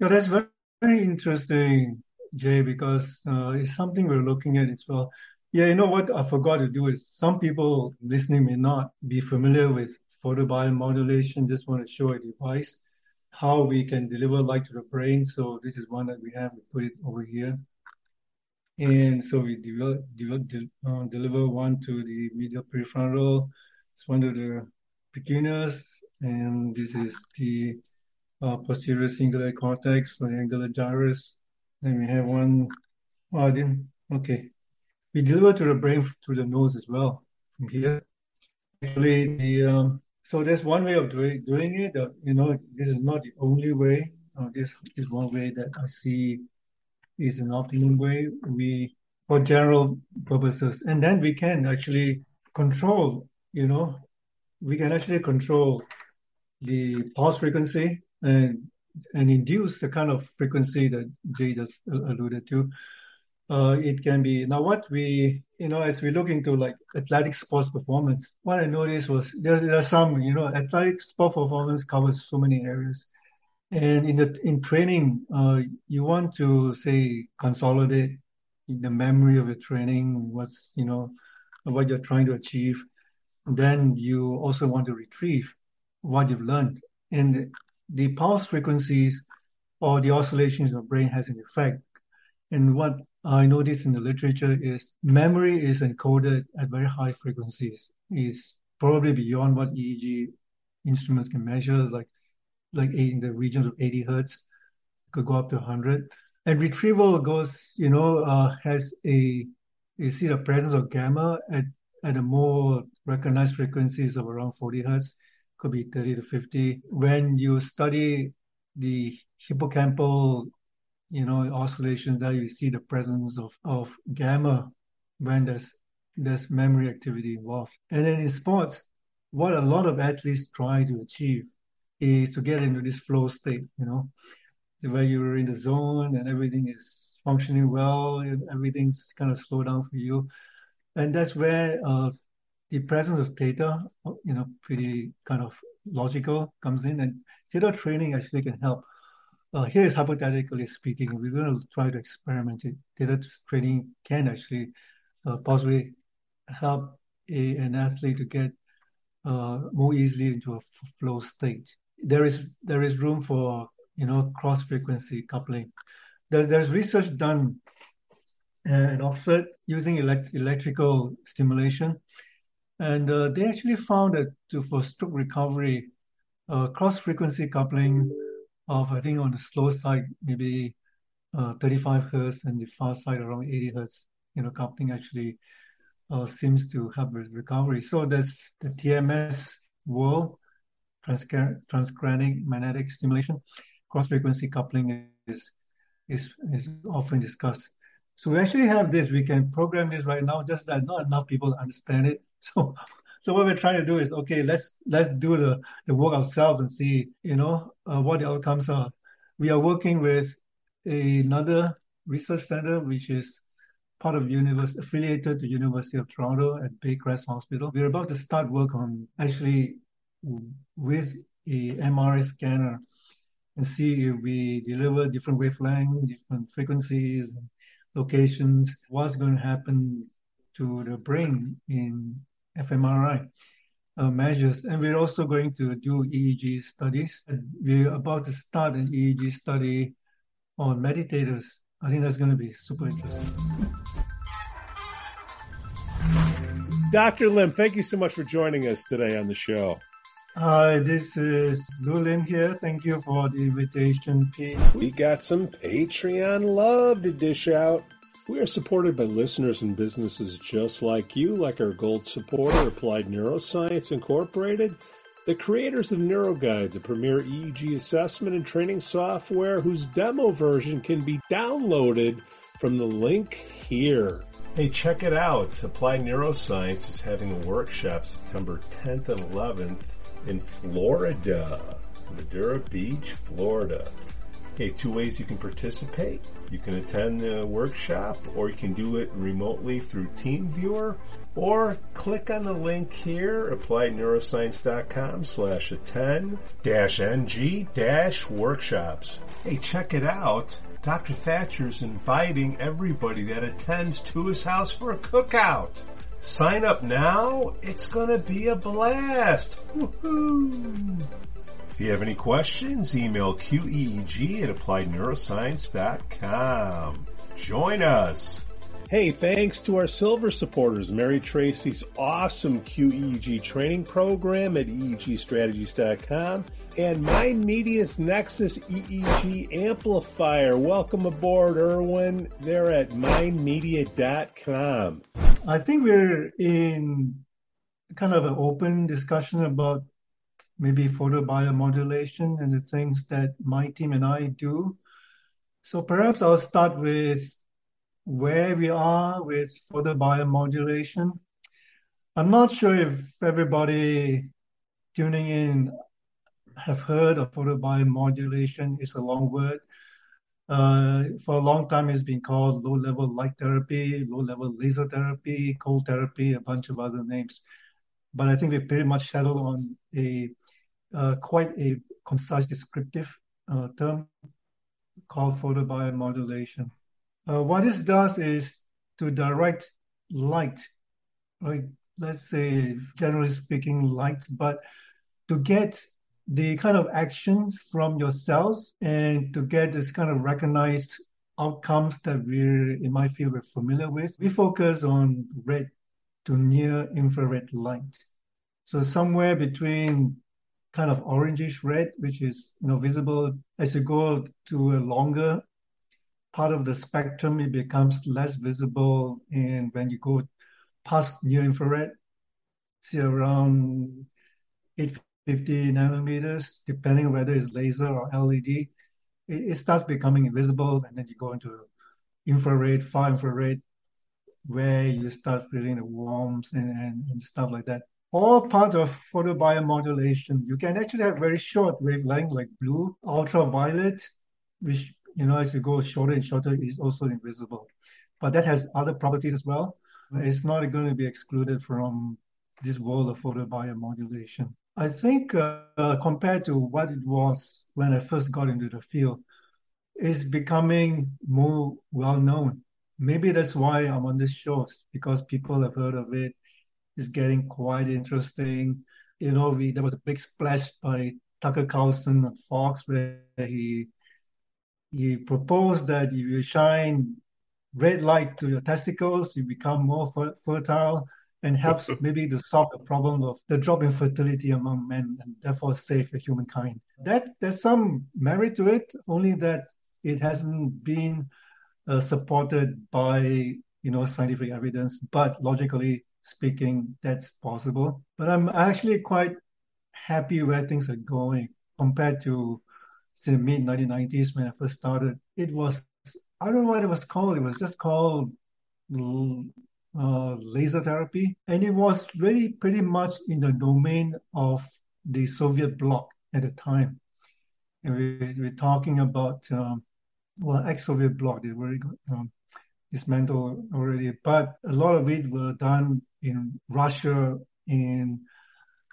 Yeah, that's very, very interesting, Jay, because uh, it's something we're looking at as well. Yeah, you know what I forgot to do is some people listening may not be familiar with photobiomodulation, just want to show a device, how we can deliver light to the brain. So this is one that we have, we put it over here. And so we develop, develop, uh, deliver one to the medial prefrontal. It's one of the precuneus, and this is the posterior cingulate cortex for the angular gyrus. Then we have one, oh, I didn't, okay. We deliver to the brain through the nose as well from here. Actually, the um, so there's one way of doing doing it. Uh, you know, this is not the only way. Uh, this is one way that I see is an optimum way. We for general purposes, and then we can actually control. You know, we can actually control the pulse frequency and and induce the kind of frequency that Jay just alluded to. Uh, it can be now what we you know as we look into like athletic sports performance. What I noticed was there's there are some you know athletic sport performance covers so many areas, and in the in training, uh, you want to say consolidate the memory of your training, what's you know what you're trying to achieve. Then you also want to retrieve what you've learned, and the pulse frequencies or the oscillations of brain has an effect. And what I noticed in the literature is memory is encoded at very high frequencies. Is probably beyond what EEG instruments can measure, like like in the regions of 80 hertz, could go up to 100. And retrieval goes, you know, uh, has a you see the presence of gamma at at a more recognized frequencies of around 40 hertz could be 30 to 50. When you study the hippocampal, you know, oscillations there, you see the presence of, of gamma when there's, there's memory activity involved. And then in sports, what a lot of athletes try to achieve is to get into this flow state, you know, where you're in the zone and everything is functioning well, everything's kind of slow down for you. And that's where uh, the presence of theta, you know, pretty kind of logical comes in, and theta training actually can help. Uh, here is hypothetically speaking, we're going to try to experiment it. Theta training can actually uh, possibly help a, an athlete to get uh, more easily into a flow state. There is there is room for you know cross frequency coupling. There, there's research done at Oxford using elect- electrical stimulation and uh, they actually found that for stroke recovery, uh, cross frequency coupling of, I think, on the slow side, maybe uh, 35 hertz, and the fast side around 80 hertz, you know, coupling actually uh, seems to help with recovery. So there's the TMS world, transcranial magnetic stimulation, cross frequency coupling is, is, is often discussed. So we actually have this, we can program this right now, just that not enough people understand it. So, so what we're trying to do is, okay, let's let's do the, the work ourselves and see, you know, uh, what the outcomes are. We are working with another research center, which is part of university affiliated to University of Toronto at Baycrest Hospital. We're about to start work on actually with a MRI scanner and see if we deliver different wavelengths, different frequencies, locations, what's going to happen to the brain in fMRI uh, measures. And we're also going to do EEG studies. And we're about to start an EEG study on meditators. I think that's going to be super interesting. Dr. Lim, thank you so much for joining us today on the show. Hi, this is Lew Lim here. Thank you for the invitation, Pete. We got some Patreon love to dish out. We are supported by listeners and businesses just like you, like our gold supporter, Applied Neuroscience Incorporated, the creators of NeuroGuide, the premier EEG assessment and training software whose demo version can be downloaded from the link here. Hey, check it out. Applied Neuroscience is having a workshop September 10th and 11th in Florida, Madeira Beach, Florida. Okay, two ways you can participate. You can attend the workshop or you can do it remotely through TeamViewer or click on the link here, appliedneuroscience.com slash attend dash NG dash workshops. Hey, check it out. Dr. Thatcher's inviting everybody that attends to his house for a cookout. Sign up now. It's gonna be a blast. Woohoo! If you have any questions, email QEEG at appliedneuroscience.com. Join us. Hey, thanks to our silver supporters, Mary Tracy's awesome QEEG training program at EEGstrategies.com and Mind Media's Nexus EEG amplifier. Welcome aboard, Erwin. They're at mindmedia.com. I think we're in kind of an open discussion about maybe photobiomodulation and the things that my team and I do. So perhaps I'll start with where we are with photobiomodulation. I'm not sure if everybody tuning in have heard of photobiomodulation. It's a long word. Uh, for a long time, it's been called low-level light therapy, low-level laser therapy, cold therapy, a bunch of other names. But I think we've pretty much settled on a uh, quite a concise descriptive uh, term called photobiomodulation. Uh, what this does is to direct light, right? Let's say, generally speaking, light, but to get the kind of action from your cells and to get this kind of recognized outcomes that we're in my field we're familiar with. We focus on red to near infrared light. So somewhere between kind of orangish red, which is you know visible as you go to a longer part of the spectrum, it becomes less visible. And when you go past near infrared, see around 850 nanometers, depending whether it's laser or LED, it, it starts becoming invisible. And then you go into infrared, far infrared, where you start feeling the warmth and, and, and stuff like that all part of photobiomodulation. You can actually have very short wavelength like blue, ultraviolet, which, you know, as you go shorter and shorter is also invisible. But that has other properties as well. It's not going to be excluded from this world of photobiomodulation. I think uh, compared to what it was when I first got into the field, it's becoming more well known. Maybe that's why I'm on this show, because people have heard of it is getting quite interesting. You know, we there was a big splash by Tucker Carlson on Fox where he he proposed that if you shine red light to your testicles, you become more fer- fertile and helps maybe to solve the problem of the drop in fertility among men and therefore save the humankind. That there's some merit to it, only that it hasn't been uh, supported by you know scientific evidence, but logically speaking, that's possible. But I'm actually quite happy where things are going compared to the mid 1990s when I first started. It was I don't know what it was called. It was just called uh, laser therapy, and it was really pretty much in the domain of the Soviet bloc at the time. And we, we're talking about um, well, ex-Soviet bloc. They were um, dismantled already, but a lot of it were done in Russia, in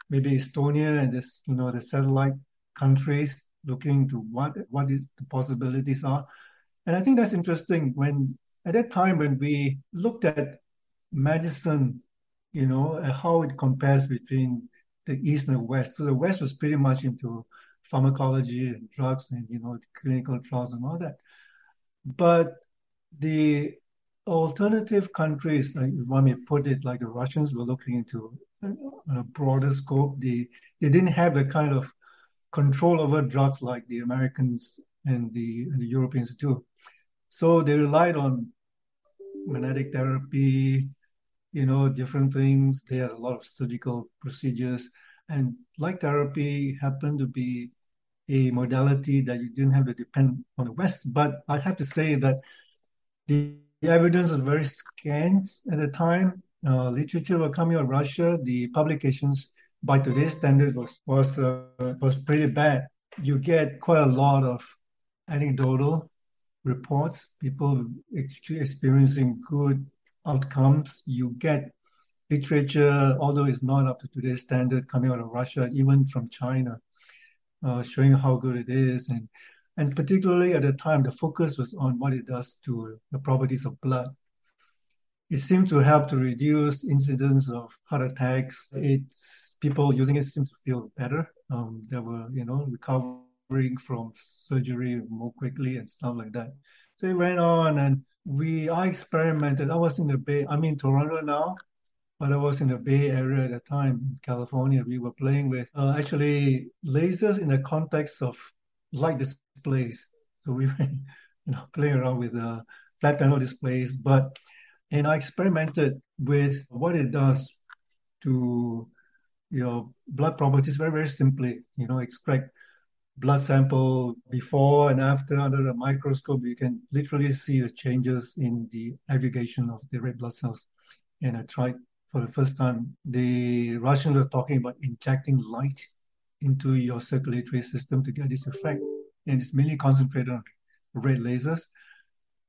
maybe Estonia, and this, you know, the satellite countries looking to what what is the possibilities are. And I think that's interesting when at that time when we looked at medicine, you know, how it compares between the East and the West. So the West was pretty much into pharmacology and drugs and you know clinical trials and all that. But the alternative countries, like if one may put it, like the Russians were looking into uh, a broader scope. They they didn't have the kind of control over drugs like the Americans and the, and the Europeans do. So they relied on magnetic therapy, you know, different things. They had a lot of surgical procedures. And light therapy happened to be a modality that you didn't have to depend on the West. But I have to say that the the evidence was very scant at the time. Uh, literature were coming out of Russia. The publications by today's standards was was uh, was pretty bad. You get quite a lot of anecdotal reports, people experiencing good outcomes. You get literature, although it's not up to today's standard, coming out of Russia, even from China, uh, showing how good it is. And, and particularly at the time, the focus was on what it does to the properties of blood. It seemed to help to reduce incidence of heart attacks. It's people using it seems to feel better. Um, they were, you know, recovering from surgery more quickly and stuff like that. So it went on, and we I experimented. I was in the Bay. I'm in Toronto now, but I was in the Bay Area at the time, in California. We were playing with uh, actually lasers in the context of light displays. So we you know, playing around with uh, flat panel displays. But and I experimented with what it does to, your blood properties very very simply. You know, extract blood sample before and after under a microscope. You can literally see the changes in the aggregation of the red blood cells. And I tried for the first time, the Russians were talking about injecting light into your circulatory system to get this effect. And it's mainly concentrated on red lasers.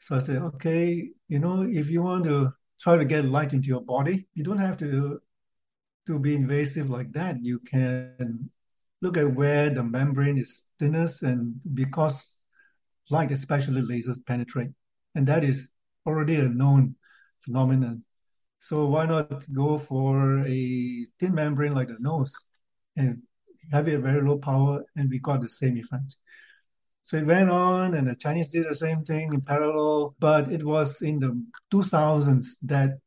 So I said, okay, you know, if you want to try to get light into your body, you don't have to to be invasive like that. You can look at where the membrane is thinnest and because light, especially lasers, penetrate. And that is already a known phenomenon. So why not go for a thin membrane like the nose and have it very low power and we got the same effect. So it went on and the Chinese did the same thing in parallel, but it was in the 2000s that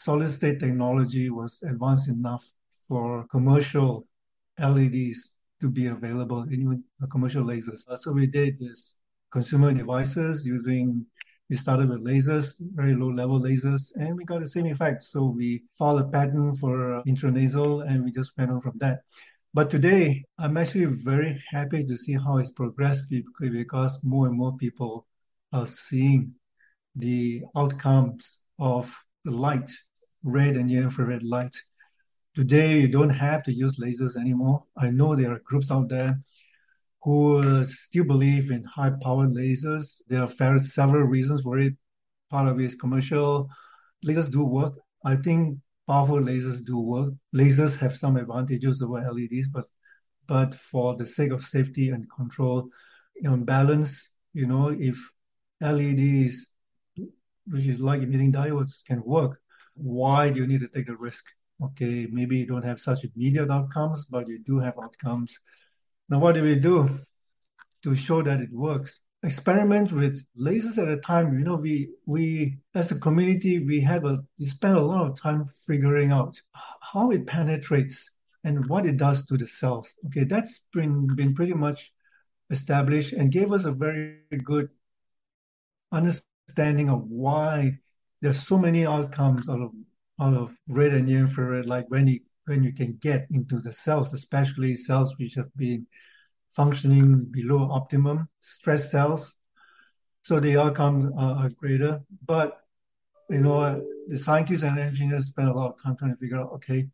solid state technology was advanced enough for commercial LEDs to be available, even commercial lasers. Uh, so we did this consumer devices using we started with lasers, very low level lasers, and we got the same effect. So we filed a patent for intranasal and we just went on from that. But today, I'm actually very happy to see how it's progressed because more and more people are seeing the outcomes of the light, red and infrared light. Today, you don't have to use lasers anymore. I know there are groups out there who still believe in high powered lasers. There are several reasons for it. Part of it is commercial. Lasers do work. I think powerful lasers do work. Lasers have some advantages over LEDs, but but for the sake of safety and control, know, balance, you know, if LEDs, which is like emitting diodes, can work, why do you need to take the risk? Okay, maybe you don't have such immediate outcomes, but you do have outcomes now, what do we do to show that it works? Experiment with lasers at a time. You know, we we as a community we have a we spend a lot of time figuring out how it penetrates and what it does to the cells. Okay, that's been been pretty much established and gave us a very good understanding of why there's so many outcomes out of out of red and infrared, like when you when you can get into the cells, especially cells which have been functioning below optimum, stress cells. So the outcomes are, are greater. But, you know, the scientists and engineers spend a lot of time trying to figure out, okay,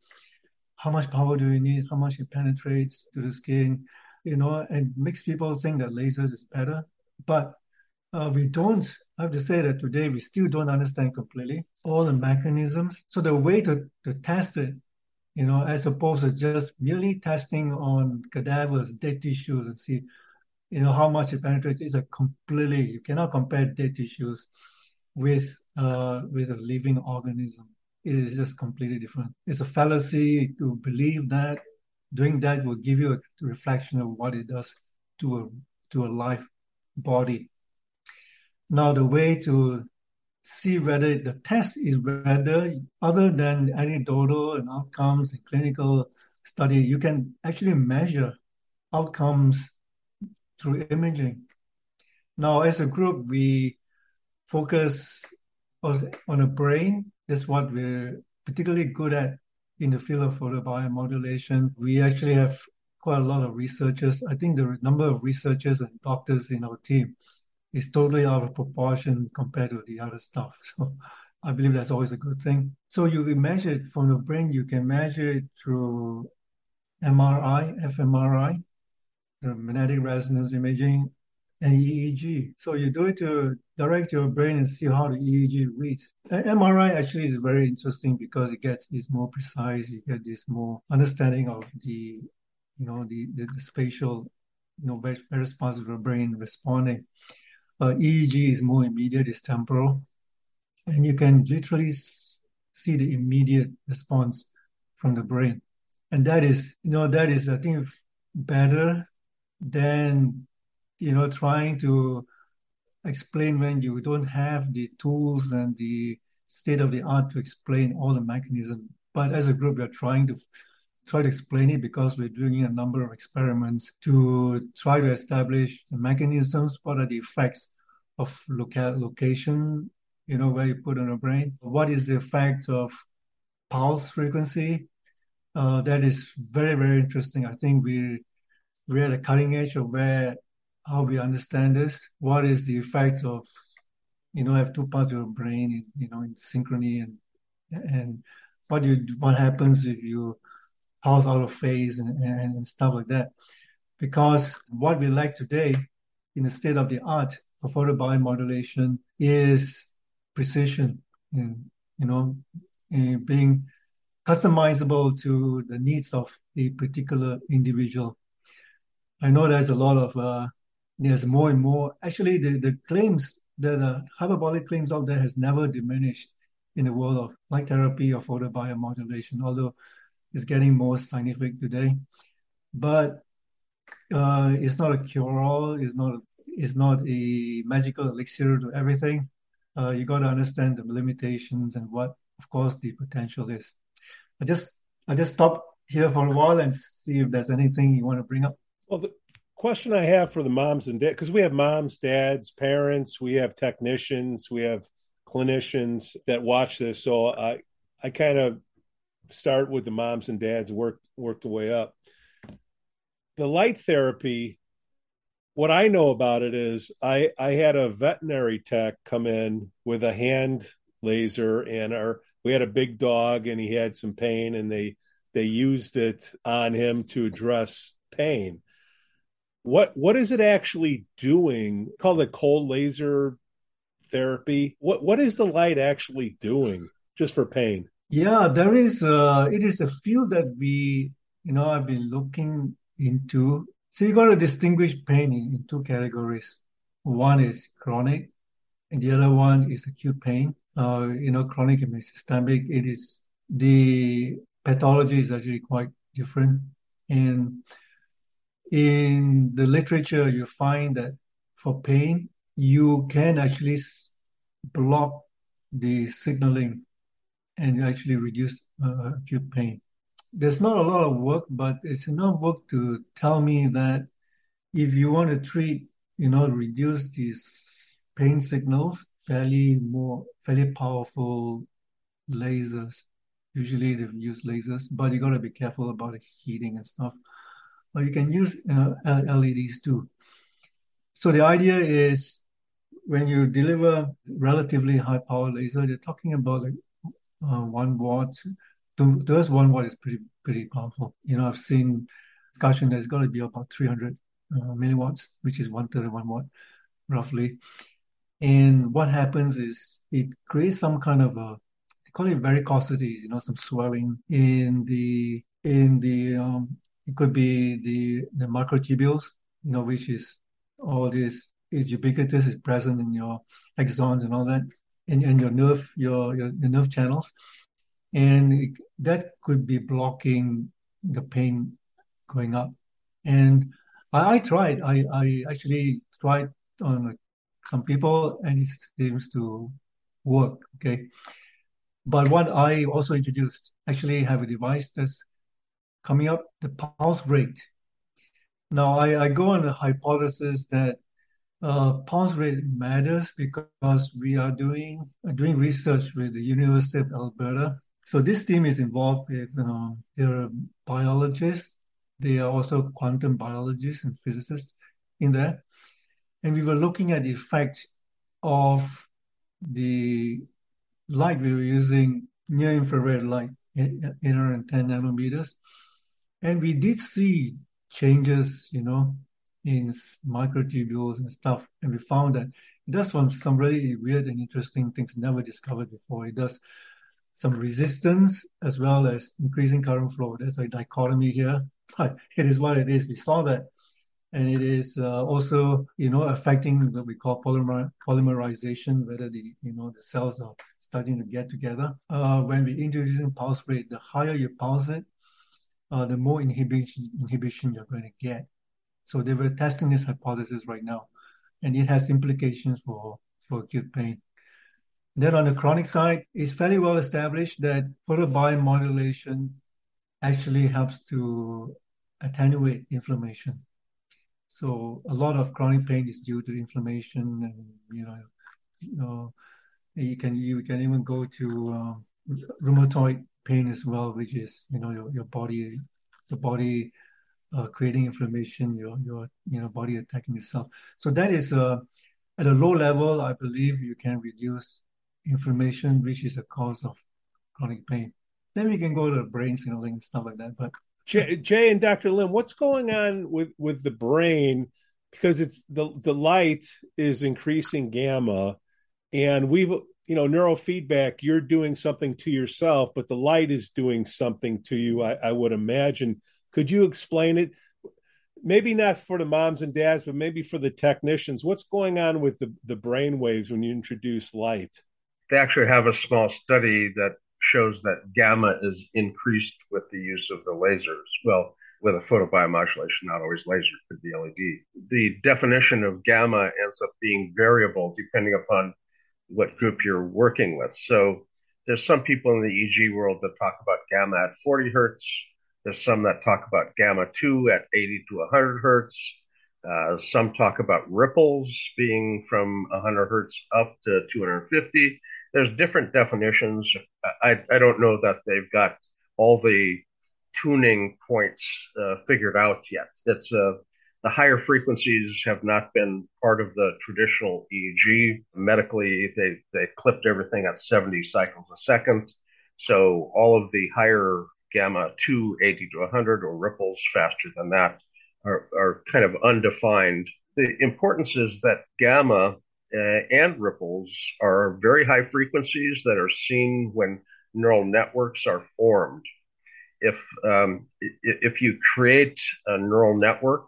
how much power do we need? How much it penetrates to the skin? You know, and makes people think that lasers is better. But uh, we don't, I have to say that today we still don't understand completely all the mechanisms. So the way to, to test it you know, as opposed to just merely testing on cadavers, dead tissues, and see, you know, how much it penetrates. Is a completely you cannot compare dead tissues with uh, with a living organism. It is just completely different. It's a fallacy to believe that doing that will give you a reflection of what it does to a to a live body. Now, the way to see whether the test is whether other than anecdotal and outcomes and clinical study, you can actually measure outcomes through imaging. Now, as a group, we focus on the brain. That's what we're particularly good at in the field of photobiomodulation. We actually have quite a lot of researchers. I think the number of researchers and doctors in our team is totally out of proportion compared to the other stuff. So I believe that's always a good thing. So you can measure it from the brain. You can measure it through MRI, fMRI, the magnetic resonance imaging, and EEG. So you do it to direct your brain and see how the EEG reads. MRI actually is very interesting because it gets is more precise. You get this more understanding of the, you know, the the, the spatial, you know, various parts of the brain responding. Uh, EEG is more immediate, it's temporal, and you can literally see the immediate response from the brain, and that is, you know, that is I think better than you know, trying to explain when you don't have the tools and the state of the art to explain all the mechanism. But as a group, we're trying to try to explain it because we're doing a number of experiments to try to establish the mechanisms, what are the effects of local location, you know, where you put on the brain, what is the effect of pulse frequency. Uh, that is very, very interesting. I think we we're at the cutting edge of where how we understand this. What is the effect of, you know, have two parts of your brain, you know, in synchrony, and and what you what happens if you pulse out of phase and, and, stuff like that. Because what we like today in the state of the art of photo biomodulation is precision, and, you know, being customizable to the needs of a particular individual. I know there's a lot of uh, there's more and more. Actually, the, the claims, the hyperbolic claims out there has never diminished in the world of light therapy or photobiomodulation, although it's getting more scientific today. But uh, it's not a cure-all. It's not. It's not a magical elixir to everything. Uh, you got to understand the limitations and what, of course, the potential is. I just I just stop here for a while and see if there's anything you want to bring up. Well, the, question I have for the moms and dads, because we have moms, dads, parents, we have technicians, we have clinicians that watch this. So I, I kind of start with the moms and dads, work work the way up. The light therapy, what I know about it is I I had a veterinary tech come in with a hand laser and our we had a big dog and he had some pain and they they used it on him to address pain what what is it actually doing? Called it cold laser therapy. What what is the light actually doing just for pain? Yeah, there is. Uh, it is a field that we, you know, I've been looking into. So you got to distinguish pain in, in two categories. One is chronic, and the other one is acute pain. Uh, you know, chronic and systemic. It is the pathology is actually quite different, and in the literature, you find that for pain, you can actually block the signaling and actually reduce uh, acute pain. There's not a lot of work, but it's enough work to tell me that if you want to treat, you know, reduce these pain signals, fairly more, fairly powerful lasers. Usually they use lasers, but you got to be careful about the heating and stuff or you can use uh, LEDs too. So the idea is when you deliver relatively high power laser, you're talking about like uh, one watt. To, one watt is pretty pretty powerful. You know, I've seen discussion that's got to be about 300 uh, milliwatts, which is one third of one watt, roughly. And what happens is it creates some kind of a they call it varicosity, you know, some swelling in the in the um, it could be the, the microtubules, you know, which is all this is ubiquitous, is present in your axons and all that, and, and your nerve, your, your, your nerve channels. And it, that could be blocking the pain going up. And I, I tried, I, I actually tried on some people and it seems to work. Okay. But what I also introduced actually have a device that's coming up the pulse rate. Now, I, I go on the hypothesis that uh, pulse rate matters because we are doing uh, doing research with the University of Alberta. So this team is involved with uh, they're biologists, they are also quantum biologists and physicists in there, and we were looking at the effect of the light we were using near infrared light, 810 nanometers, and we did see changes, you know, in microtubules and stuff. And we found that it does some, some really weird and interesting things never discovered before. It does some resistance as well as increasing current flow. There's a dichotomy here, but it is what it is. We saw that. And it is uh, also, you know, affecting what we call polymer, polymerization, whether the, you know, the cells are starting to get together. Uh, when we introducing pulse rate, the higher you pulse it, uh, the more inhibition, inhibition you're going to get. So they were testing this hypothesis right now, and it has implications for, for acute pain. Then on the chronic side, it's fairly well established that photobiomodulation actually helps to attenuate inflammation. So a lot of chronic pain is due to inflammation, and you know, you, know, you can you can even go to um, rheumatoid pain as well, which is you know your, your body the body uh, creating inflammation, your your you know body attacking itself. So that is uh, at a low level, I believe you can reduce inflammation, which is a cause of chronic pain. Then we can go to brain signaling and stuff like that. But Jay, Jay and Dr. Lim, what's going on with with the brain? Because it's the the light is increasing gamma, and we've you know neurofeedback. You're doing something to yourself, but the light is doing something to you. I, I would imagine. Could you explain it? Maybe not for the moms and dads, but maybe for the technicians. What's going on with the the brain waves when you introduce light? They actually have a small study that shows that gamma is increased with the use of the lasers. Well, with a photobiomodulation, not always laser, could be LED. The definition of gamma ends up being variable depending upon what group you're working with. So there's some people in the EEG world that talk about gamma at 40 hertz. There's some that talk about gamma 2 at 80 to 100 hertz. Uh, some talk about ripples being from 100 hertz up to 250 there's different definitions. I, I don't know that they've got all the tuning points uh, figured out yet. It's uh, the higher frequencies have not been part of the traditional EEG. Medically, they they clipped everything at 70 cycles a second. So all of the higher gamma 2, 80 to 100, or ripples faster than that are, are kind of undefined. The importance is that gamma uh, and ripples are very high frequencies that are seen when neural networks are formed. If um, if you create a neural network,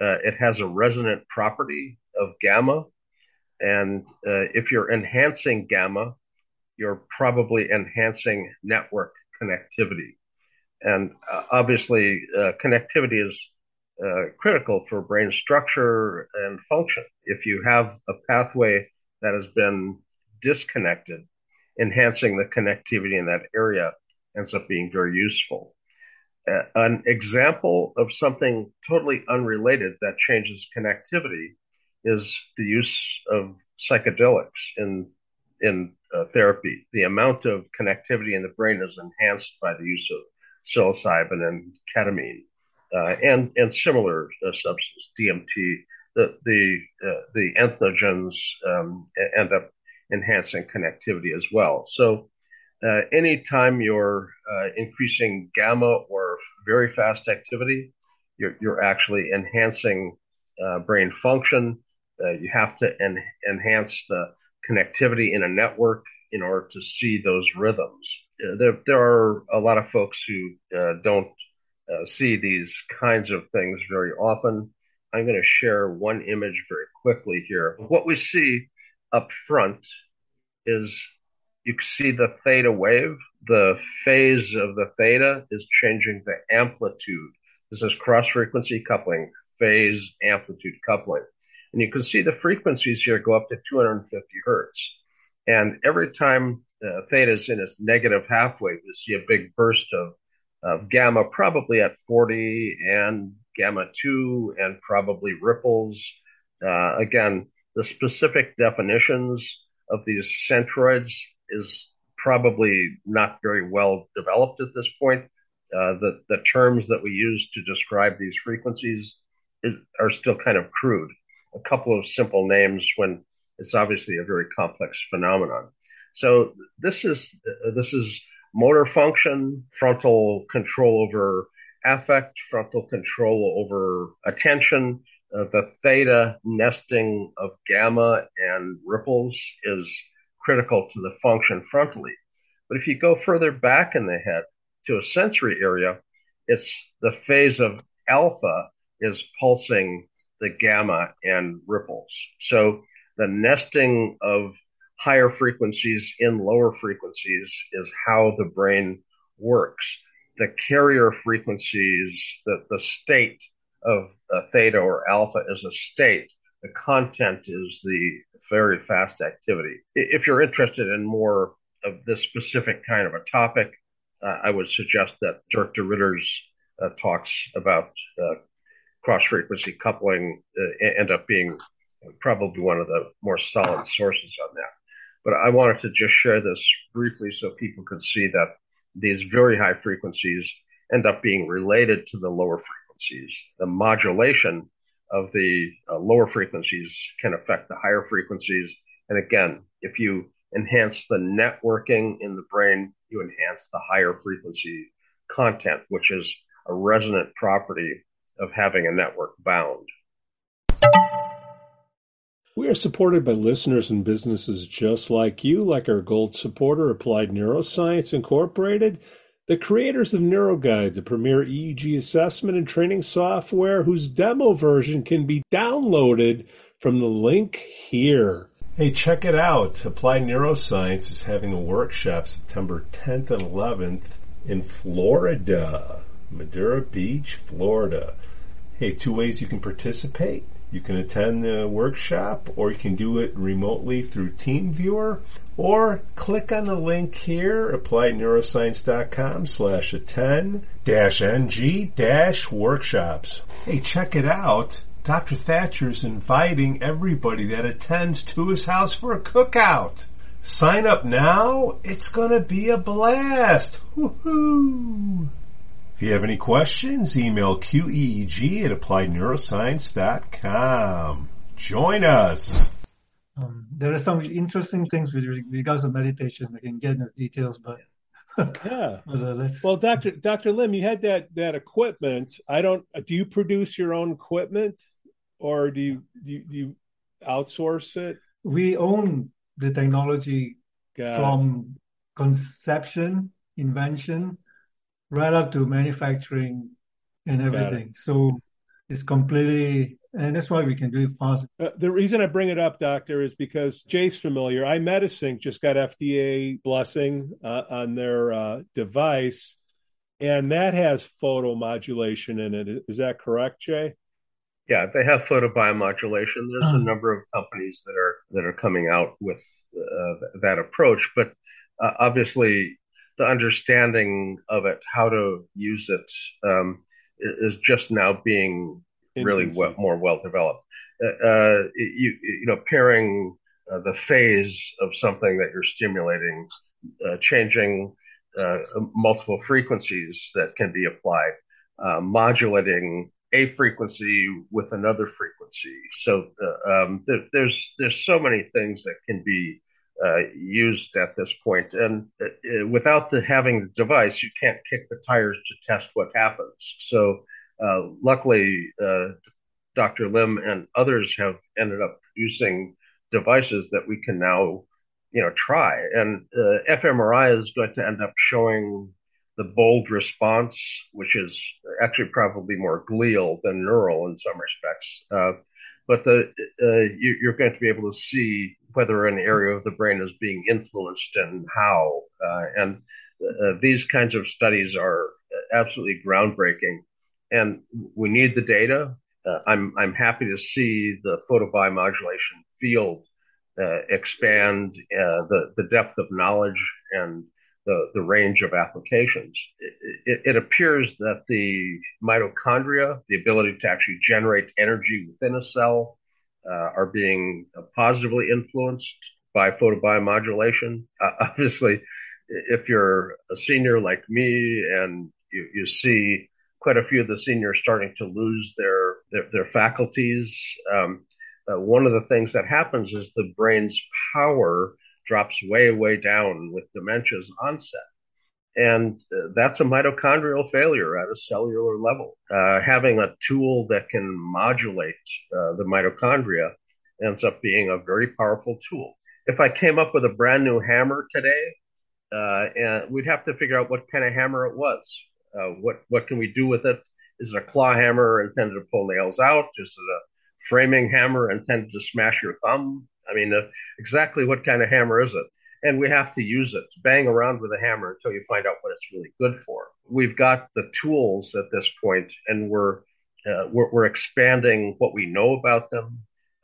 uh, it has a resonant property of gamma, and uh, if you're enhancing gamma, you're probably enhancing network connectivity. And uh, obviously, uh, connectivity is uh, critical for brain structure and function. If you have a pathway that has been disconnected, enhancing the connectivity in that area ends up being very useful. An example of something totally unrelated that changes connectivity is the use of psychedelics in in uh, therapy. The amount of connectivity in the brain is enhanced by the use of psilocybin and ketamine uh, and and similar uh, substances, DMT. The the uh, the entheogens um, end up enhancing connectivity as well. So, uh, anytime you're uh, increasing gamma or very fast activity, you're you're actually enhancing uh, brain function. you have to en- enhance the connectivity in a network in order to see those rhythms. There, there are a lot of folks who don't uh, see these kinds of things very often. I'm going to share one image very quickly here. What we see up front is you can see the theta wave. The phase of the theta is changing the amplitude. This is cross frequency coupling, phase amplitude coupling. And you can see the frequencies here go up to 250 hertz. And every time uh, theta is in its negative half wave, you see a big burst of of gamma probably at 40 and gamma 2 and probably ripples. Uh, again, the specific definitions of these centroids is probably not very well developed at this point. Uh, the, the terms that we use to describe these frequencies is, are still kind of crude. A couple of simple names when it's obviously a very complex phenomenon. So this is this is motor function, frontal control over affect, frontal control over attention, uh, the theta nesting of gamma and ripples is critical to the function frontally. But if you go further back in the head to a sensory area, it's the phase of alpha is pulsing the gamma and ripples. So the nesting of higher frequencies in lower frequencies is how the brain works. The carrier frequencies, the, the state of theta or alpha is a state. The content is the very fast activity. If you're interested in more of this specific kind of a topic, uh, I would suggest that Dirk de Ridder's uh, talks about uh, cross frequency coupling uh, end up being probably one of the more solid sources on that. But I wanted to just share this briefly so people could see that these very high frequencies end up being related to the lower frequencies. The modulation of the uh, lower frequencies can affect the higher frequencies. And again, if you enhance the networking in the brain, you enhance the higher frequency content, which is a resonant property of having a network bound. We are supported by listeners and businesses just like you, like our gold supporter, Applied Neuroscience Incorporated, the creators of NeuroGuide, the premier EEG assessment and training software, whose demo version can be downloaded from the link here. Hey, check it out. Applied Neuroscience is having a workshop September 10th and 11th in Florida, Madeira Beach, Florida. Hey, two ways you can participate. You can attend the workshop or you can do it remotely through TeamViewer or click on the link here, appliedneuroscience.com slash attend dash NG dash workshops. Hey, check it out. Dr. Thatcher is inviting everybody that attends to his house for a cookout. Sign up now. It's gonna be a blast. Woohoo! If you have any questions, email QEEG at appliedneuroscience.com. Join us. Um, there are some interesting things with regards to meditation. I can get into details, but yeah. Uh, well, Doctor Doctor Lim, you had that that equipment. I don't. Do you produce your own equipment, or do you do you, do you outsource it? We own the technology Got from it. conception, invention, right up to manufacturing and everything. It. So it's completely, and that's why we can do it fast. Uh, the reason I bring it up, doctor, is because Jay's familiar. iMedisync just got FDA blessing uh, on their uh, device, and that has photomodulation in it. Is that correct, Jay? Yeah, they have photobiomodulation. There's a uh-huh. number of companies that are that are coming out with uh, that approach, but uh, obviously the understanding of it, how to use it, um, is just now being really well, more well developed. Uh, uh, you, you know, pairing uh, the phase of something that you're stimulating, uh, changing uh, multiple frequencies that can be applied, uh, modulating a frequency with another frequency. So um, there, there's there's so many things that can be uh, used at this point. And uh, without the having the device, you can't kick the tires to test what happens. So uh, luckily, uh, Dr. Lim and others have ended up producing devices that we can now, you know, try. And uh, fMRI is going to end up showing the bold response, which is actually probably more glial than neural in some respects. Uh, but the, you, are going to be able to see whether an area of the brain is being influenced and how. Uh, and uh, these kinds of studies are absolutely groundbreaking. And we need the data. Uh, I'm I'm happy to see the photobiomodulation field uh, expand uh, the the depth of knowledge and the, the range of applications. It, it, it, appears that the mitochondria, the ability to actually generate energy within a cell, uh, are being positively influenced by photobiomodulation. Uh, obviously, if you're a senior like me and you, you, see quite a few of the seniors starting to lose their their, their faculties, um, uh, one of the things that happens is the brain's power drops way way down with dementia's onset, And uh, that's a mitochondrial failure at a cellular level. Uh, having a tool that can modulate uh, the mitochondria ends up being a very powerful tool. If I came up with a brand new hammer today, uh, and we'd have to figure out what kind of hammer it was. Uh, what what can we do with it? Is it a claw hammer intended to pull nails out? Is it a framing hammer intended to smash your thumb? I mean, uh, exactly what kind of hammer is it? And we have to use it, bang around with a hammer until you find out what it's really good for. We've got the tools at this point, and we're uh, we're, we're, expanding what we know about them,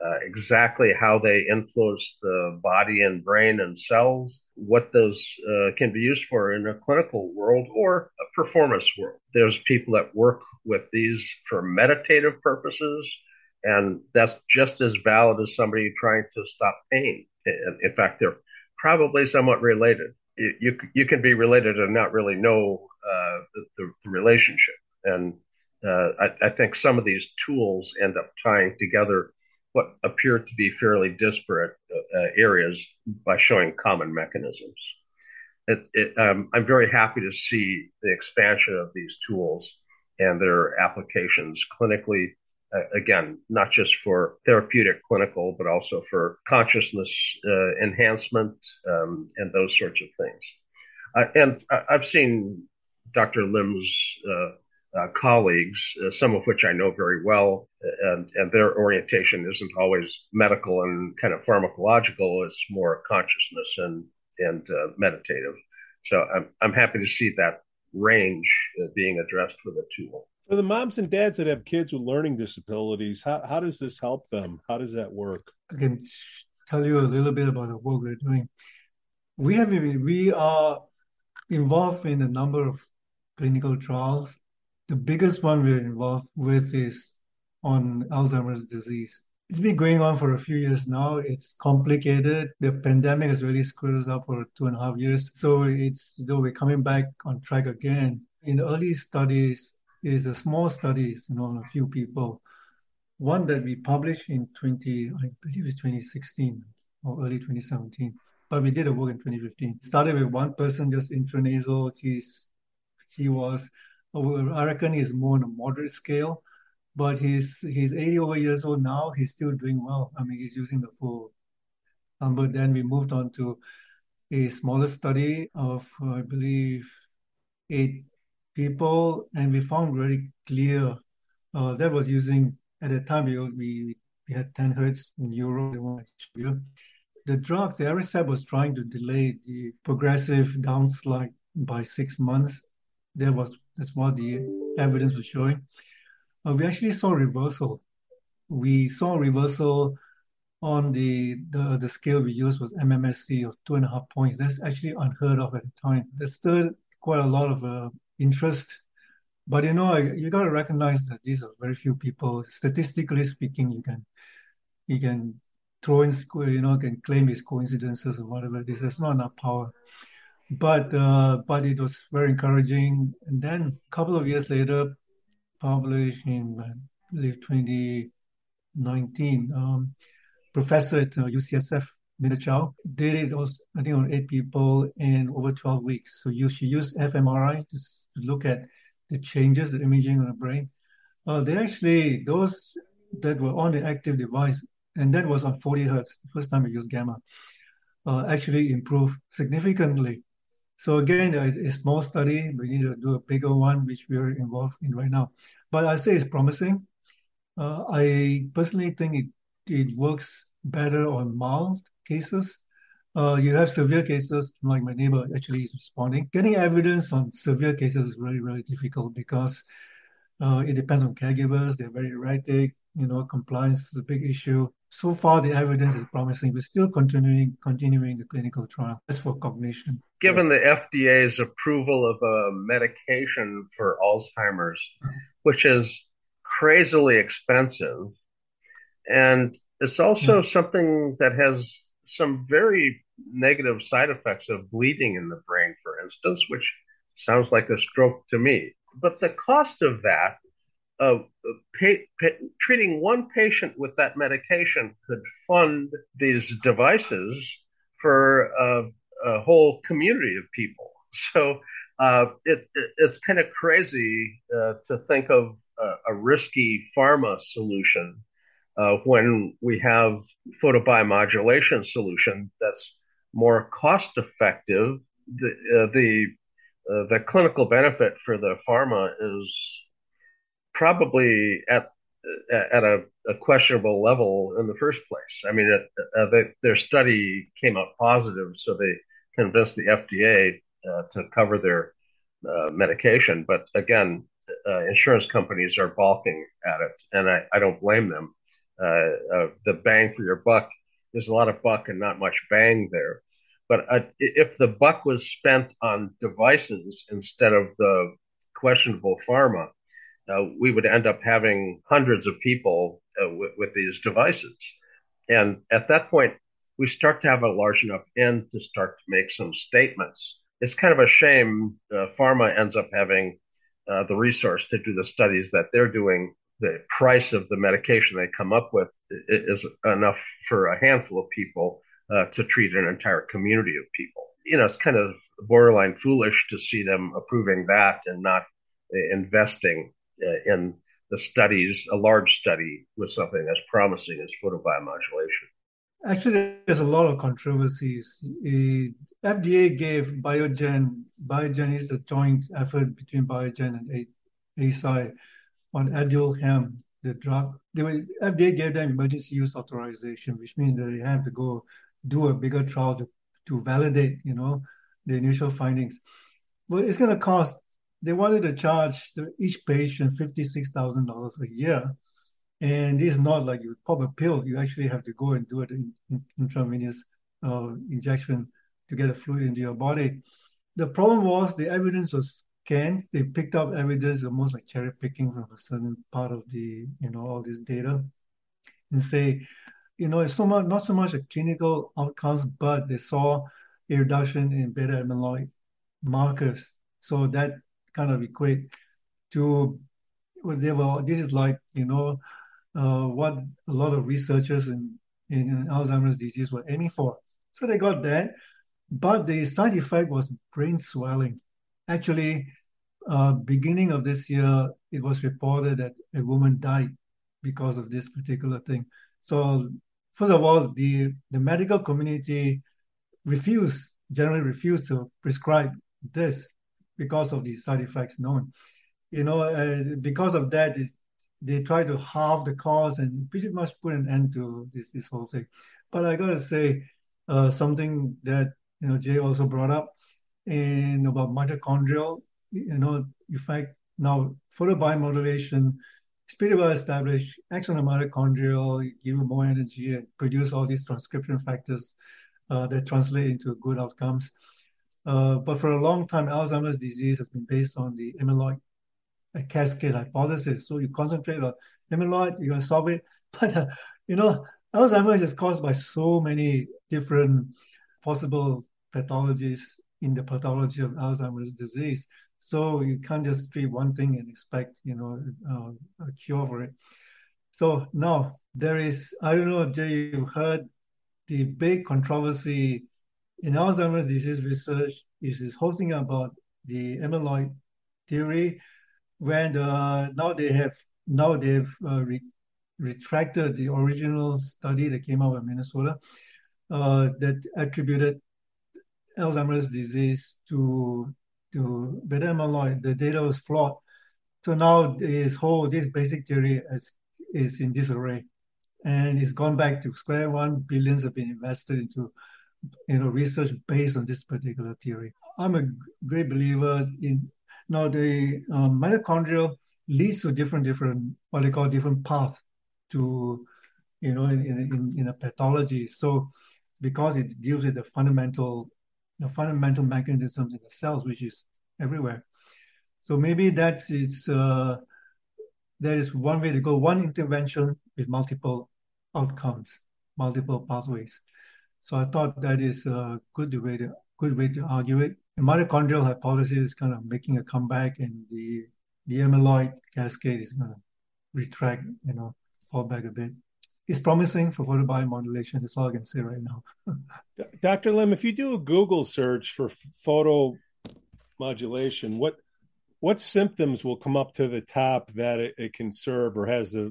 uh, exactly how they influence the body and brain and cells, what those uh, can be used for in a clinical world or a performance world. There's people that work with these for meditative purposes, and that's just as valid as somebody trying to stop pain. In fact, they're probably somewhat related. You you can be related and not really know uh, the, the, relationship. And uh, I, I, think some of these tools end up tying together what appear to be fairly disparate uh, areas by showing common mechanisms. It, it, um, I'm very happy to see the expansion of these tools and their applications clinically again, not just for therapeutic clinical, but also for consciousness uh, enhancement um, and those sorts of things. Uh, and I've seen Dr. Lim's uh, uh, colleagues, uh, some of which I know very well, and, and their orientation isn't always medical and kind of pharmacological. It's more consciousness and and meditative. So I'm I'm happy to see that range being addressed with a tool. For the moms and dads that have kids with learning disabilities, how, how does this help them? How does that work? I can tell you a little bit about the work we're doing. We have we are involved in a number of clinical trials. The biggest one we're involved with is on Alzheimer's disease. It's been going on for a few years now. It's complicated. The pandemic has really screwed us up for two and a half years. So it's though we're coming back on track again. In the early studies, is a small studies, you know, on a few people. One that we published in 20, I believe it's 2016 or early 2017, but we did a work in 2015. Started with one person, just intranasal. He's, he was, I reckon he's more on a moderate scale, but he's, he's 80 over years old now. He's still doing well. I mean, he's using the full number. Then we moved on to a smaller study of, I believe, eight people, and we found very clear uh, that was using at the time we we, we had 10 hertz in Europe. The drugs, the Aricept was trying to delay the progressive downslide by six months. That was that's what the evidence was showing. Uh, we actually saw reversal. We saw reversal on the, the the scale we used was MMSE of two and a half points. That's actually unheard of at the time. There's still quite a lot of uh, interest. But you know, you got to recognize that these are very few people. Statistically speaking, you can you can throw in, square, you know, can claim it's coincidences or whatever This There's not enough power. But uh, but it was very encouraging. And then a couple of years later, published in I believe 2019, um, professor at uh, UCSF Linda Chao did it also, I think on eight people in over 12 weeks. So you, she used fMRI to, look at the changes, the imaging on the brain. Uh, they actually, those that were on the active device, and that was on 40 hertz, the first time we used gamma, uh, actually improved significantly. So again, it's a small study. We need to do a bigger one, which we are involved in right now. But I say it's promising. Uh, I personally think it, it works better on mild cases. Uh, you have severe cases, like my neighbor actually is responding. Getting evidence on severe cases is really, really difficult because uh, it depends on caregivers. They're very erratic. You know, compliance is a big issue. So far, the evidence is promising. We're still continuing continuing the clinical trial. As for cognition, given the FDA's approval of a medication for Alzheimer's, which is crazily expensive, and it's also yeah. something that has some very negative side effects of bleeding in the brain, for instance, which sounds like a stroke to me. But the cost of that, of treating one patient with that medication, could fund these devices for a, a whole community of people. So uh, it, it, it's kind of crazy uh, to think of a, a risky pharma solution uh, when we have photobiomodulation solution that's more cost effective. The uh, the uh, the clinical benefit for the pharma is probably at at a, a, questionable level in the first place. I mean, it, uh, they, their study came out positive, so they convinced the FDA uh, to cover their uh, medication. But again, insurance companies are balking at it, and I, I don't blame them. Uh, uh, the bang for your buck, there's a lot of buck and not much bang there. But if the buck was spent on devices instead of the questionable pharma, uh, we would end up having hundreds of people uh, with, with these devices. And at that point, we start to have a large enough end to start to make some statements. It's kind of a shame uh, pharma ends up having uh, the resource to do the studies that they're doing. The price of the medication they come up with is enough for a handful of people uh, to treat an entire community of people. You know, it's kind of borderline foolish to see them approving that and not uh, investing uh, in the studies, a large study with something as promising as photobiomodulation? Actually, there's a lot of controversies. The FDA gave Biogen, Biogen is a joint effort between Biogen and Eisai on Aduhelm, the drug. They were, FDA gave them emergency use authorization, which means that they have to go do a bigger trial to, to validate, you know, the initial findings. But it's going to cost they wanted to charge each patient $56,000 a year. And it's not like you pop a pill. You actually have to go and do it in, in intravenous uh, injection to get a fluid into your body. The problem was the evidence was scant. They picked up evidence almost like cherry picking from a certain part of the, you know, all this data and say, you know, it's so much, not so much a clinical outcomes, but they saw a reduction in beta amyloid markers. So that kind of equate to were, this is like, you know, uh, what a lot of researchers in, in Alzheimer's disease were aiming for. So they got that. But the side effect was brain swelling. Actually, uh, beginning of this year, it was reported that a woman died because of this particular thing. So first of all, the, the medical community refused, generally refused to prescribe this because of the side effects known. You know, uh, because of that, they try to halve the cost and pretty much put an end to this this whole thing. But I gotta say, uh, something that you know Jay also brought up in about mitochondrial. You know, in fact, now photobiomodulation is pretty well established. Acts on the mitochondrial, give more energy and produce all these transcription factors uh, that translate into good outcomes. Uh, but for a long time, Alzheimer's disease has been based on the amyloid cascade hypothesis. So you concentrate on amyloid, you're going to solve it. But, uh, you know, Alzheimer's is caused by so many different possible pathologies in the pathology of Alzheimer's disease. So you can't just treat one thing and expect, you know, uh, a cure for it. So now there is, I don't know, Jay, you heard the big controversy in Alzheimer's disease research is, this whole thing about the amyloid theory, when uh, now they have now they've uh, re- retracted the original study that came out of Minnesota uh, that attributed Alzheimer's disease to to beta amyloid. The data was flawed. So now this whole this basic theory is is in disarray, and it's gone back to square one. Billions have been invested into you know, research based on this particular theory. I'm a great believer in now the um, mitochondrial leads to different different what they call different path to you know in, in, in a pathology. So because it deals with the fundamental the fundamental mechanisms in the cells, which is everywhere. So maybe that's it's uh, that is one way to go. One intervention with multiple outcomes, multiple pathways. So I thought that is a good way to good way to argue it. The mitochondrial hypothesis is kind of making a comeback, and the the amyloid cascade is going to retract, you know, fall back a bit. It's promising for photobiomodulation. That's all I can say right now. Dr. Lim, if you do a Google search for photo modulation, what what symptoms will come up to the top that it, it can serve or has a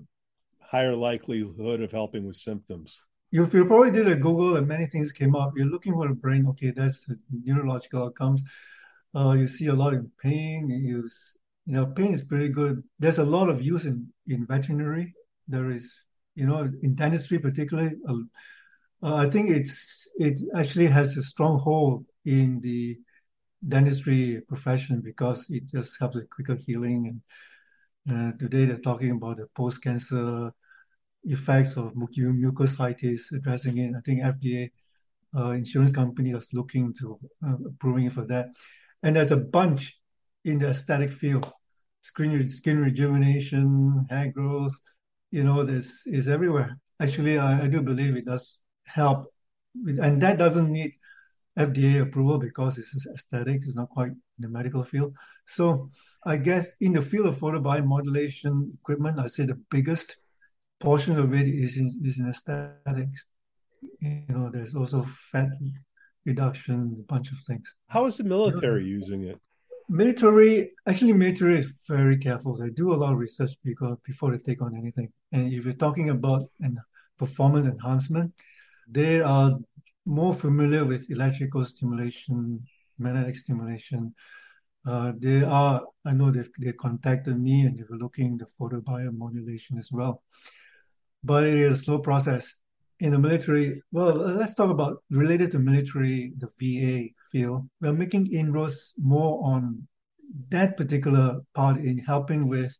higher likelihood of helping with symptoms? You, you probably did a Google and many things came up. You're looking for the brain. Okay, that's neurological outcomes. Uh, you see a lot in pain. You, you know, pain is pretty good. There's a lot of use in, in veterinary. There is, you know, in dentistry particularly. Uh, I think it's it actually has a strong hold in the dentistry profession because it just helps with quicker healing. And uh, today they're talking about the post-cancer effects of mucositis, addressing it. I think FDA uh, insurance company is looking to uh, approving for that. And there's a bunch in the aesthetic field, skin, skin rejuvenation, hair growth, you know, this is everywhere. Actually, I, I do believe it does help. And that doesn't need FDA approval because it's aesthetics, it's not quite in the medical field. So I guess in the field of photobiomodulation equipment, I say the biggest portion of it is in, is in aesthetics. You know, there's also fat reduction, a bunch of things. How is the military you know, using it? Military, actually, military is very careful. They do a lot of research because before they take on anything. And if you're talking about an performance enhancement, they are more familiar with electrical stimulation, magnetic stimulation. Uh, they are, I know they've, they contacted me and they were looking the photobiomodulation as well. But it is a slow process. In the military, well, let's talk about related to military, the VA field. We're making inroads more on that particular part in helping with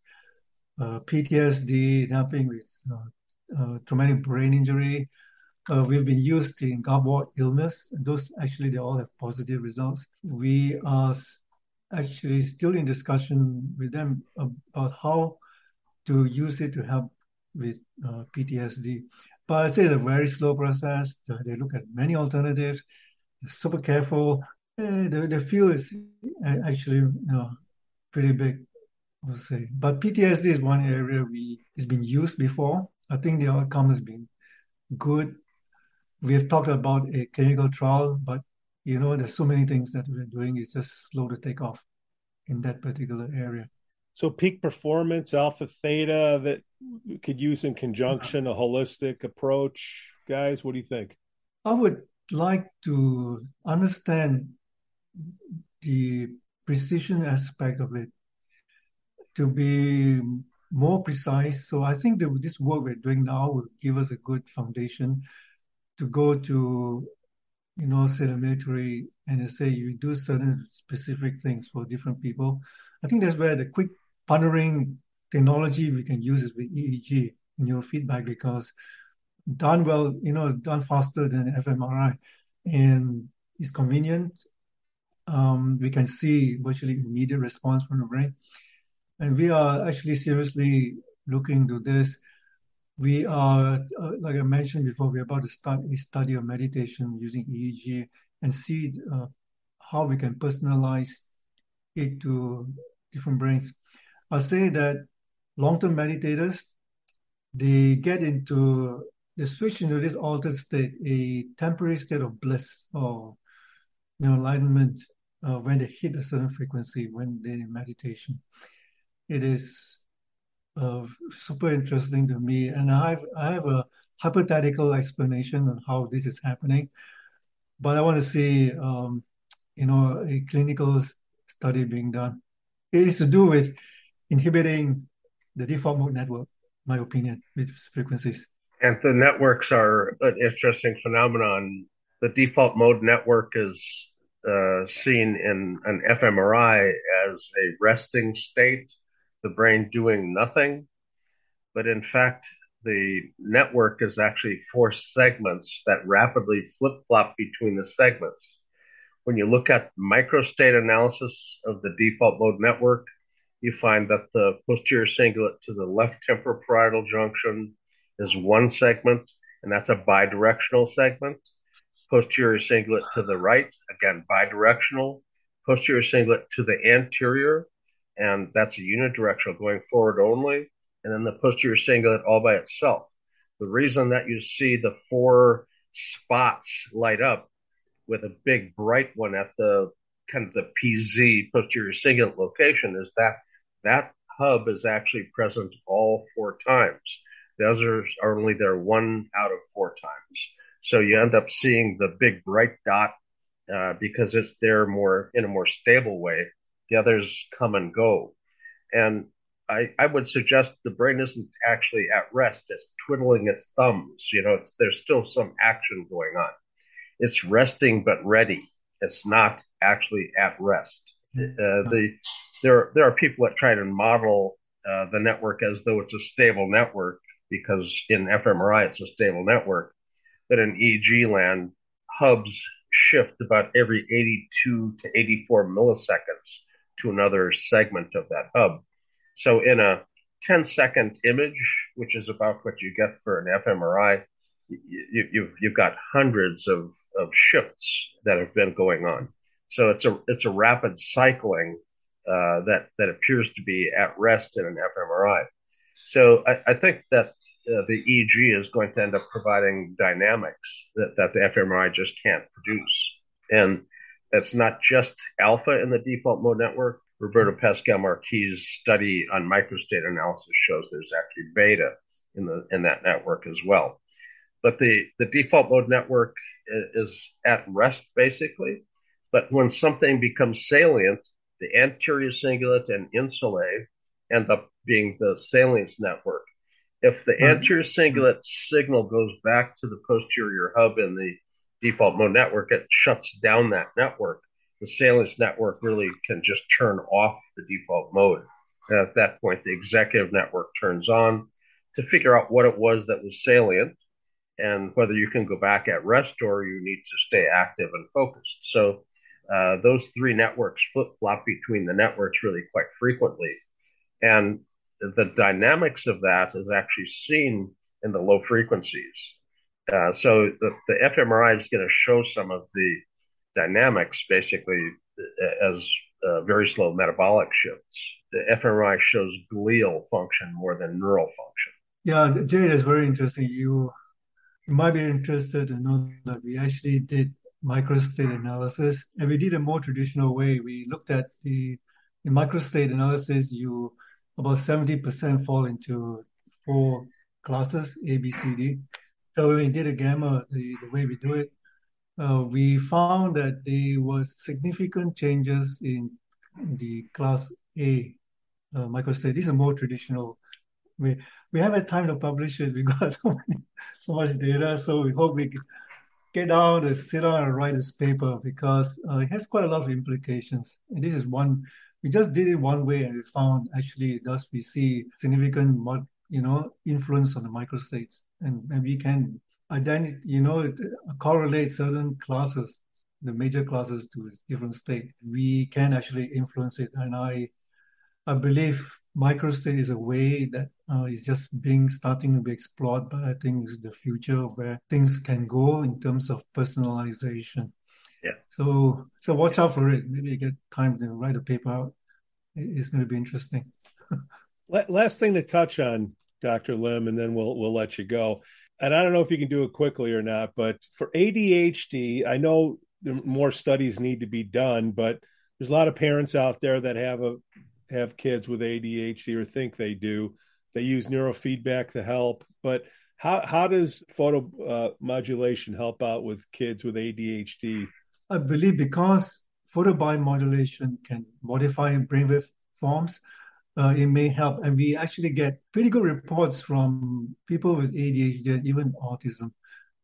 PTSD, helping with uh, uh, traumatic brain injury, uh, we've been used in Gulf illness. Those actually, they all have positive results. We are actually still in discussion with them about how to use it to help with uh, PTSD. But I say it's a very slow process. They look at many alternatives. They're super careful. Uh, the, the field is uh, actually you know, pretty big, Would say. But PTSD is one area we has been used before. I think the outcome has been good we've talked about a clinical trial, but you know, there's so many things that we're doing. It's just slow to take off in that particular area. So peak performance, alpha theta that could use in conjunction, a holistic approach. Guys, what do you think? I would like to understand the precision aspect of it to be more precise. So I think that this work we're doing now will give us a good foundation to go to, you know, say the military and say you do certain specific things for different people. I think that's where the quick partnering technology we can use is with EEG neurofeedback because done well, you know, done faster than fMRI and it's convenient. Um, we can see virtually immediate response from the brain. And we are actually seriously looking to this we are, uh, like I mentioned before, we're about to start a study of meditation using EEG and see uh, how we can personalize it to different brains. I'll say that long-term meditators, they get into, they switch into this altered state, a temporary state of bliss or you know, enlightenment uh, when they hit a certain frequency when they're in meditation. It is uh, super interesting to me. And I have, I have a hypothetical explanation on how this is happening, but I want to see, um, you know, a clinical study being done. It is to do with inhibiting the default mode network, my opinion, with frequencies. And the networks are an interesting phenomenon. The default mode network is uh, seen in an fMRI as a resting state the brain doing nothing. But in fact, the network is actually four segments that rapidly flip flop between the segments. When you look at microstate analysis of the default mode network, you find that the posterior cingulate to the left temporoparietal junction is one segment, and that's a bidirectional segment. Posterior cingulate to the right, again, bidirectional. Posterior cingulate to the anterior and that's a unidirectional going forward only, and then the posterior cingulate all by itself. The reason that you see the four spots light up with a big bright one at the kind of the PZ posterior cingulate location is that that hub is actually present all four times. The others are only there one out of four times. So you end up seeing the big bright dot uh, because it's there more in a more stable way. The others come and go. And I, I would suggest the brain isn't actually at rest. It's twiddling its thumbs. You know, there's still some action going on. It's resting but ready. It's not actually at rest. Uh, the there there are people that try to model uh, the network as though it's a stable network because in fMRI it's a stable network, but in EEG land hubs shift about every 82 to 84 milliseconds to another segment of that hub. So in a 10 second image, which is about what you get for an fMRI, you, you've you've got hundreds of, of shifts that have been going on. So it's a it's a rapid cycling uh, that that appears to be at rest in an fMRI. So I, I think that uh, the EEG is going to end up providing dynamics that, that the fMRI just can't produce. And it's not just alpha in the default mode network. Roberto Pascual-Marqui's study on microstate analysis shows there's actually beta in the in that network as well. But the, the default mode network is at rest basically. But when something becomes salient, the anterior cingulate and insulae end up being the salience network. If the mm-hmm. anterior cingulate signal goes back to the posterior hub in the default mode network, it shuts down that network. The salience network really can just turn off the default mode. And at that point, the executive network turns on to figure out what it was that was salient and whether you can go back at rest or you need to stay active and focused. So uh, those three networks flip flop between the networks really quite frequently. And the dynamics of that is actually seen in the low frequencies. Uh, so the, the fMRI is going to show some of the dynamics basically uh, as uh, very slow metabolic shifts. The fMRI shows glial function more than neural function. Yeah, Jay, that's very interesting. You, you might be interested to know that we actually did microstate analysis, and we did a more traditional way. We looked at the in microstate analysis, you about 70% fall into four classes, A, B, C, D. So when we did a gamma, the, the way we do it, uh, we found that there was significant changes in the class A uh, microstate. These are more traditional. We we haven't time to publish it because so, many, so much data. So we hope we get down and sit down and write this paper because uh, it has quite a lot of implications. And this is one we just did it one way and we found actually thus we see significant you know influence on the microstates and, and we can identify you know it, correlate certain classes the major classes to its different state we can actually influence it and i i believe microstate is a way that uh, is just being starting to be explored but i think is the future where things can go in terms of personalization yeah. So so watch out for it. Maybe you get time to write a paper out. It's going to be interesting. Last thing to touch on, Dr. Lim, and then we'll we'll let you go. And I don't know if you can do it quickly or not, but for ADHD, I know more studies need to be done, but there's a lot of parents out there that have a have kids with ADHD or think they do. They use neurofeedback to help, but how how does photo uh, modulation help out with kids with ADHD? I believe because photobiomodulation can modify brainwave forms, uh, it may help. And we actually get pretty good reports from people with ADHD and even autism.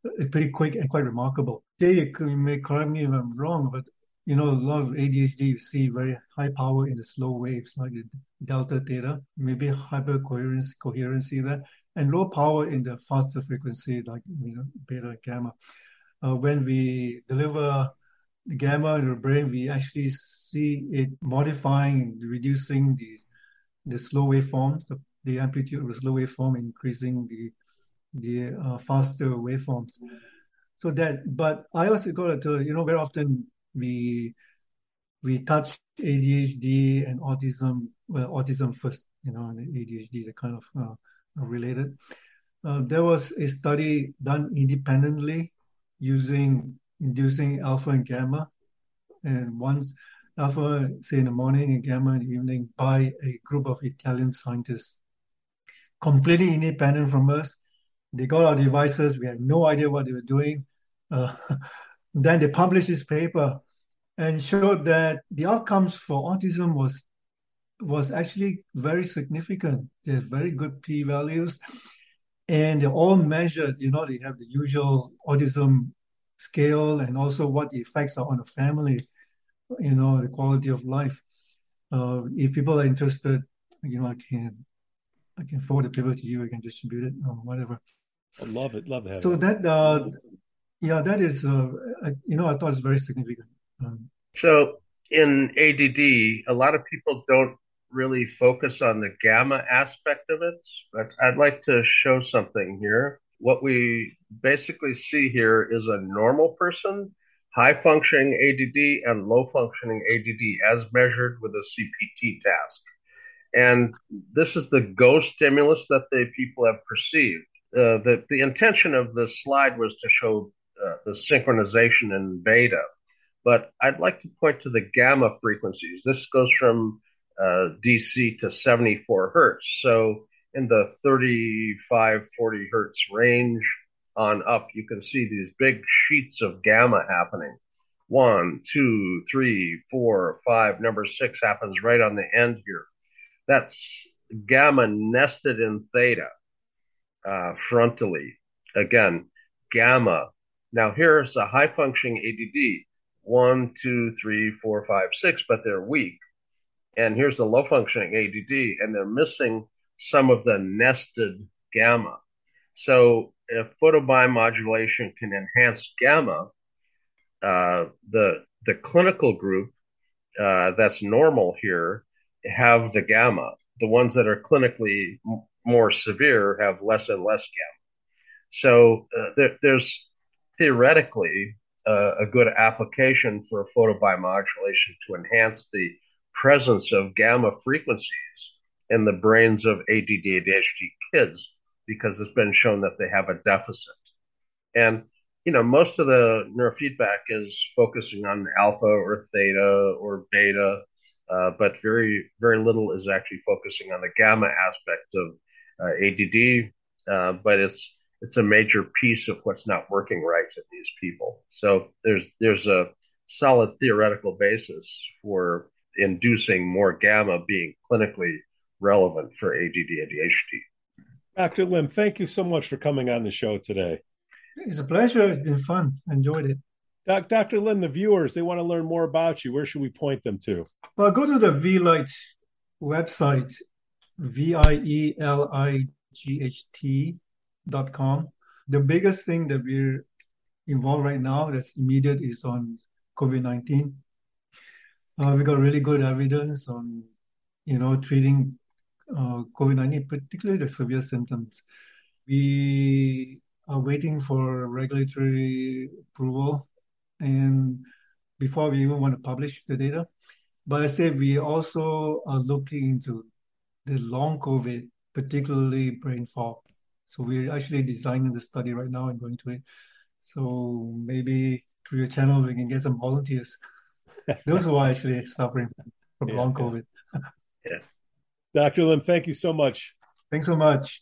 It's pretty quick and quite remarkable. They may correct me if I'm wrong, but you know, a lot of ADHD you see very high power in the slow waves, like the delta theta, maybe hypercoherence coherency there, and low power in the faster frequency, like you know, beta gamma. Uh, when we deliver the gamma in the brain, we actually see it modifying, reducing the the slow waveforms, the, the amplitude of the slow waveform, increasing the the uh, faster waveforms. So that, but I also got to you know, very often we we touch ADHD and autism, well, autism first, you know, and ADHD is kind of uh, related. Uh, there was a study done independently using inducing alpha and gamma and once alpha, say in the morning and gamma in the evening, by a group of Italian scientists, completely independent from us. They got our devices. We had no idea what they were doing. Uh, then they published this paper and showed that the outcomes for autism was was actually very significant. They have very good p values, and they're all measured. You know, they have the usual autism scale and also what the effects are on the family. You know, the quality of life. Uh, if people are interested, you know, I can I can forward the paper to you. I can distribute it or whatever. I love it. Love that. So that, uh, yeah, that is, uh, you know, I thought it's very significant. Um, so in ADD, a lot of people don't really focus on the gamma aspect of it, but I'd like to show something here. What we basically see here is a normal person, high functioning ADD and low functioning ADD as measured with a CPT task. And this is the go stimulus that the people have perceived. Uh, the, the intention of this slide was to show uh, the synchronization in beta, but I'd like to point to the gamma frequencies. This goes from uh, DC to 74 hertz. So in the 35, 40 hertz range on up, you can see these big sheets of gamma happening. One, two, three, four, five. Number six happens right on the end here. That's gamma nested in theta uh, frontally. Again, gamma. Now here's a high functioning ADD. One, two, three, four, five, six, but they're weak. And here's the low functioning ADD, and they're missing some of the nested gamma. So if photobiomodulation can enhance gamma, uh, the the clinical group uh, that's normal here have the gamma. The ones that are clinically m- more severe have less and less gamma. So uh, there, there's theoretically uh, a good application for photobiomodulation to enhance the presence of gamma frequencies in the brains of ADD ADHD kids because it's been shown that they have a deficit. And you know, most of the neurofeedback is focusing on alpha or theta or beta, uh, but very, very little is actually focusing on the gamma aspect of uh, ADD. Uh, but it's it's a major piece of what's not working right in these people. So there's there's a solid theoretical basis for inducing more gamma being clinically relevant for ADD ADHD. Dr. Lim, thank you so much for coming on the show today. It's a pleasure. It's been fun. Enjoyed it. Doc, Dr. Lim, the viewers, they want to learn more about you. Where should we point them to? Well, go to the Vielight website, V I E L I G H T dot com. The biggest thing that we're involved right now that's immediate is on COVID 19. Uh, we got really good evidence on, you know, treating uh, COVID-19, particularly the severe symptoms. We are waiting for regulatory approval and before we even want to publish the data. But I say we also are looking into the long COVID, particularly brain fog. So we're actually designing the study right now and going to it. So maybe through your channel we can get some volunteers. Those who are actually suffering from yeah, long COVID. yeah. Dr. Lim, thank you so much. Thanks so much.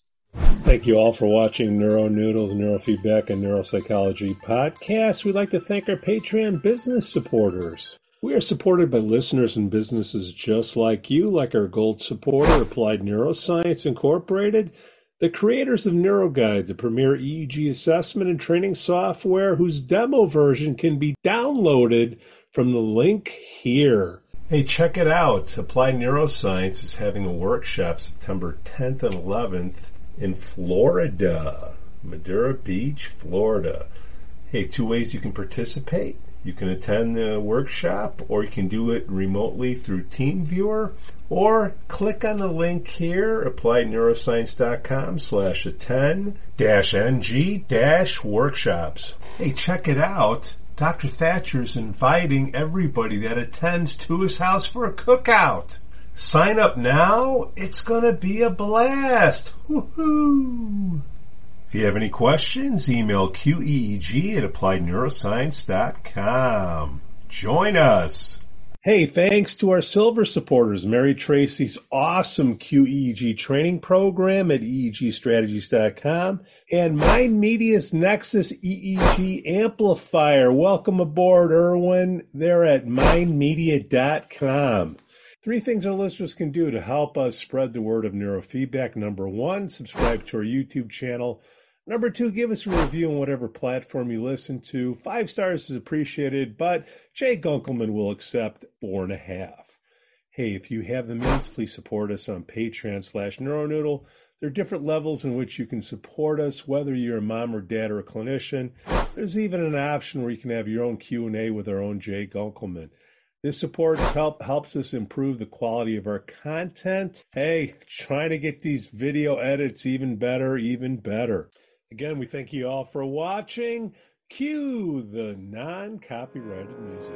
Thank you all for watching Neuro Noodles, Neurofeedback, and Neuropsychology podcast. We'd like to thank our Patreon business supporters. We are supported by listeners and businesses just like you, like our gold supporter, Applied Neuroscience Incorporated, the creators of NeuroGuide, the premier EEG assessment and training software whose demo version can be downloaded from the link here. Hey, check it out. Applied Neuroscience is having a workshop September 10th and 11th in Florida, Madeira Beach, Florida. Hey, two ways you can participate. You can attend the workshop or you can do it remotely through TeamViewer or click on the link here, appliedneuroscience.com slash attend dash NG dash workshops. Hey, check it out. Dr. Thatcher's inviting everybody that attends to his house for a cookout. Sign up now. It's gonna be a blast. Woohoo! If you have any questions, email QEEG at appliedneuroscience.com. Join us. Hey, thanks to our silver supporters, Mary Tracy's awesome QEEG training program at EEGstrategies.com and Mind Media's Nexus EEG amplifier. Welcome aboard, Erwin. They're at mindmedia.com. Three things our listeners can do to help us spread the word of neurofeedback. Number one, subscribe to our YouTube channel. Number two, give us a review on whatever platform you listen to. Five stars is appreciated, but Jay Gunkelman will accept four and a half. Hey, if you have the means, please support us on Patreon slash Neuronoodle. There are different levels in which you can support us, whether you're a mom or dad or a clinician. There's even an option where you can have your own Q&A with our own Jay Gunkelman. This support help, helps us improve the quality of our content. Hey, trying to get these video edits even better, even better. Again, we thank you all for watching. Cue the non copyrighted music.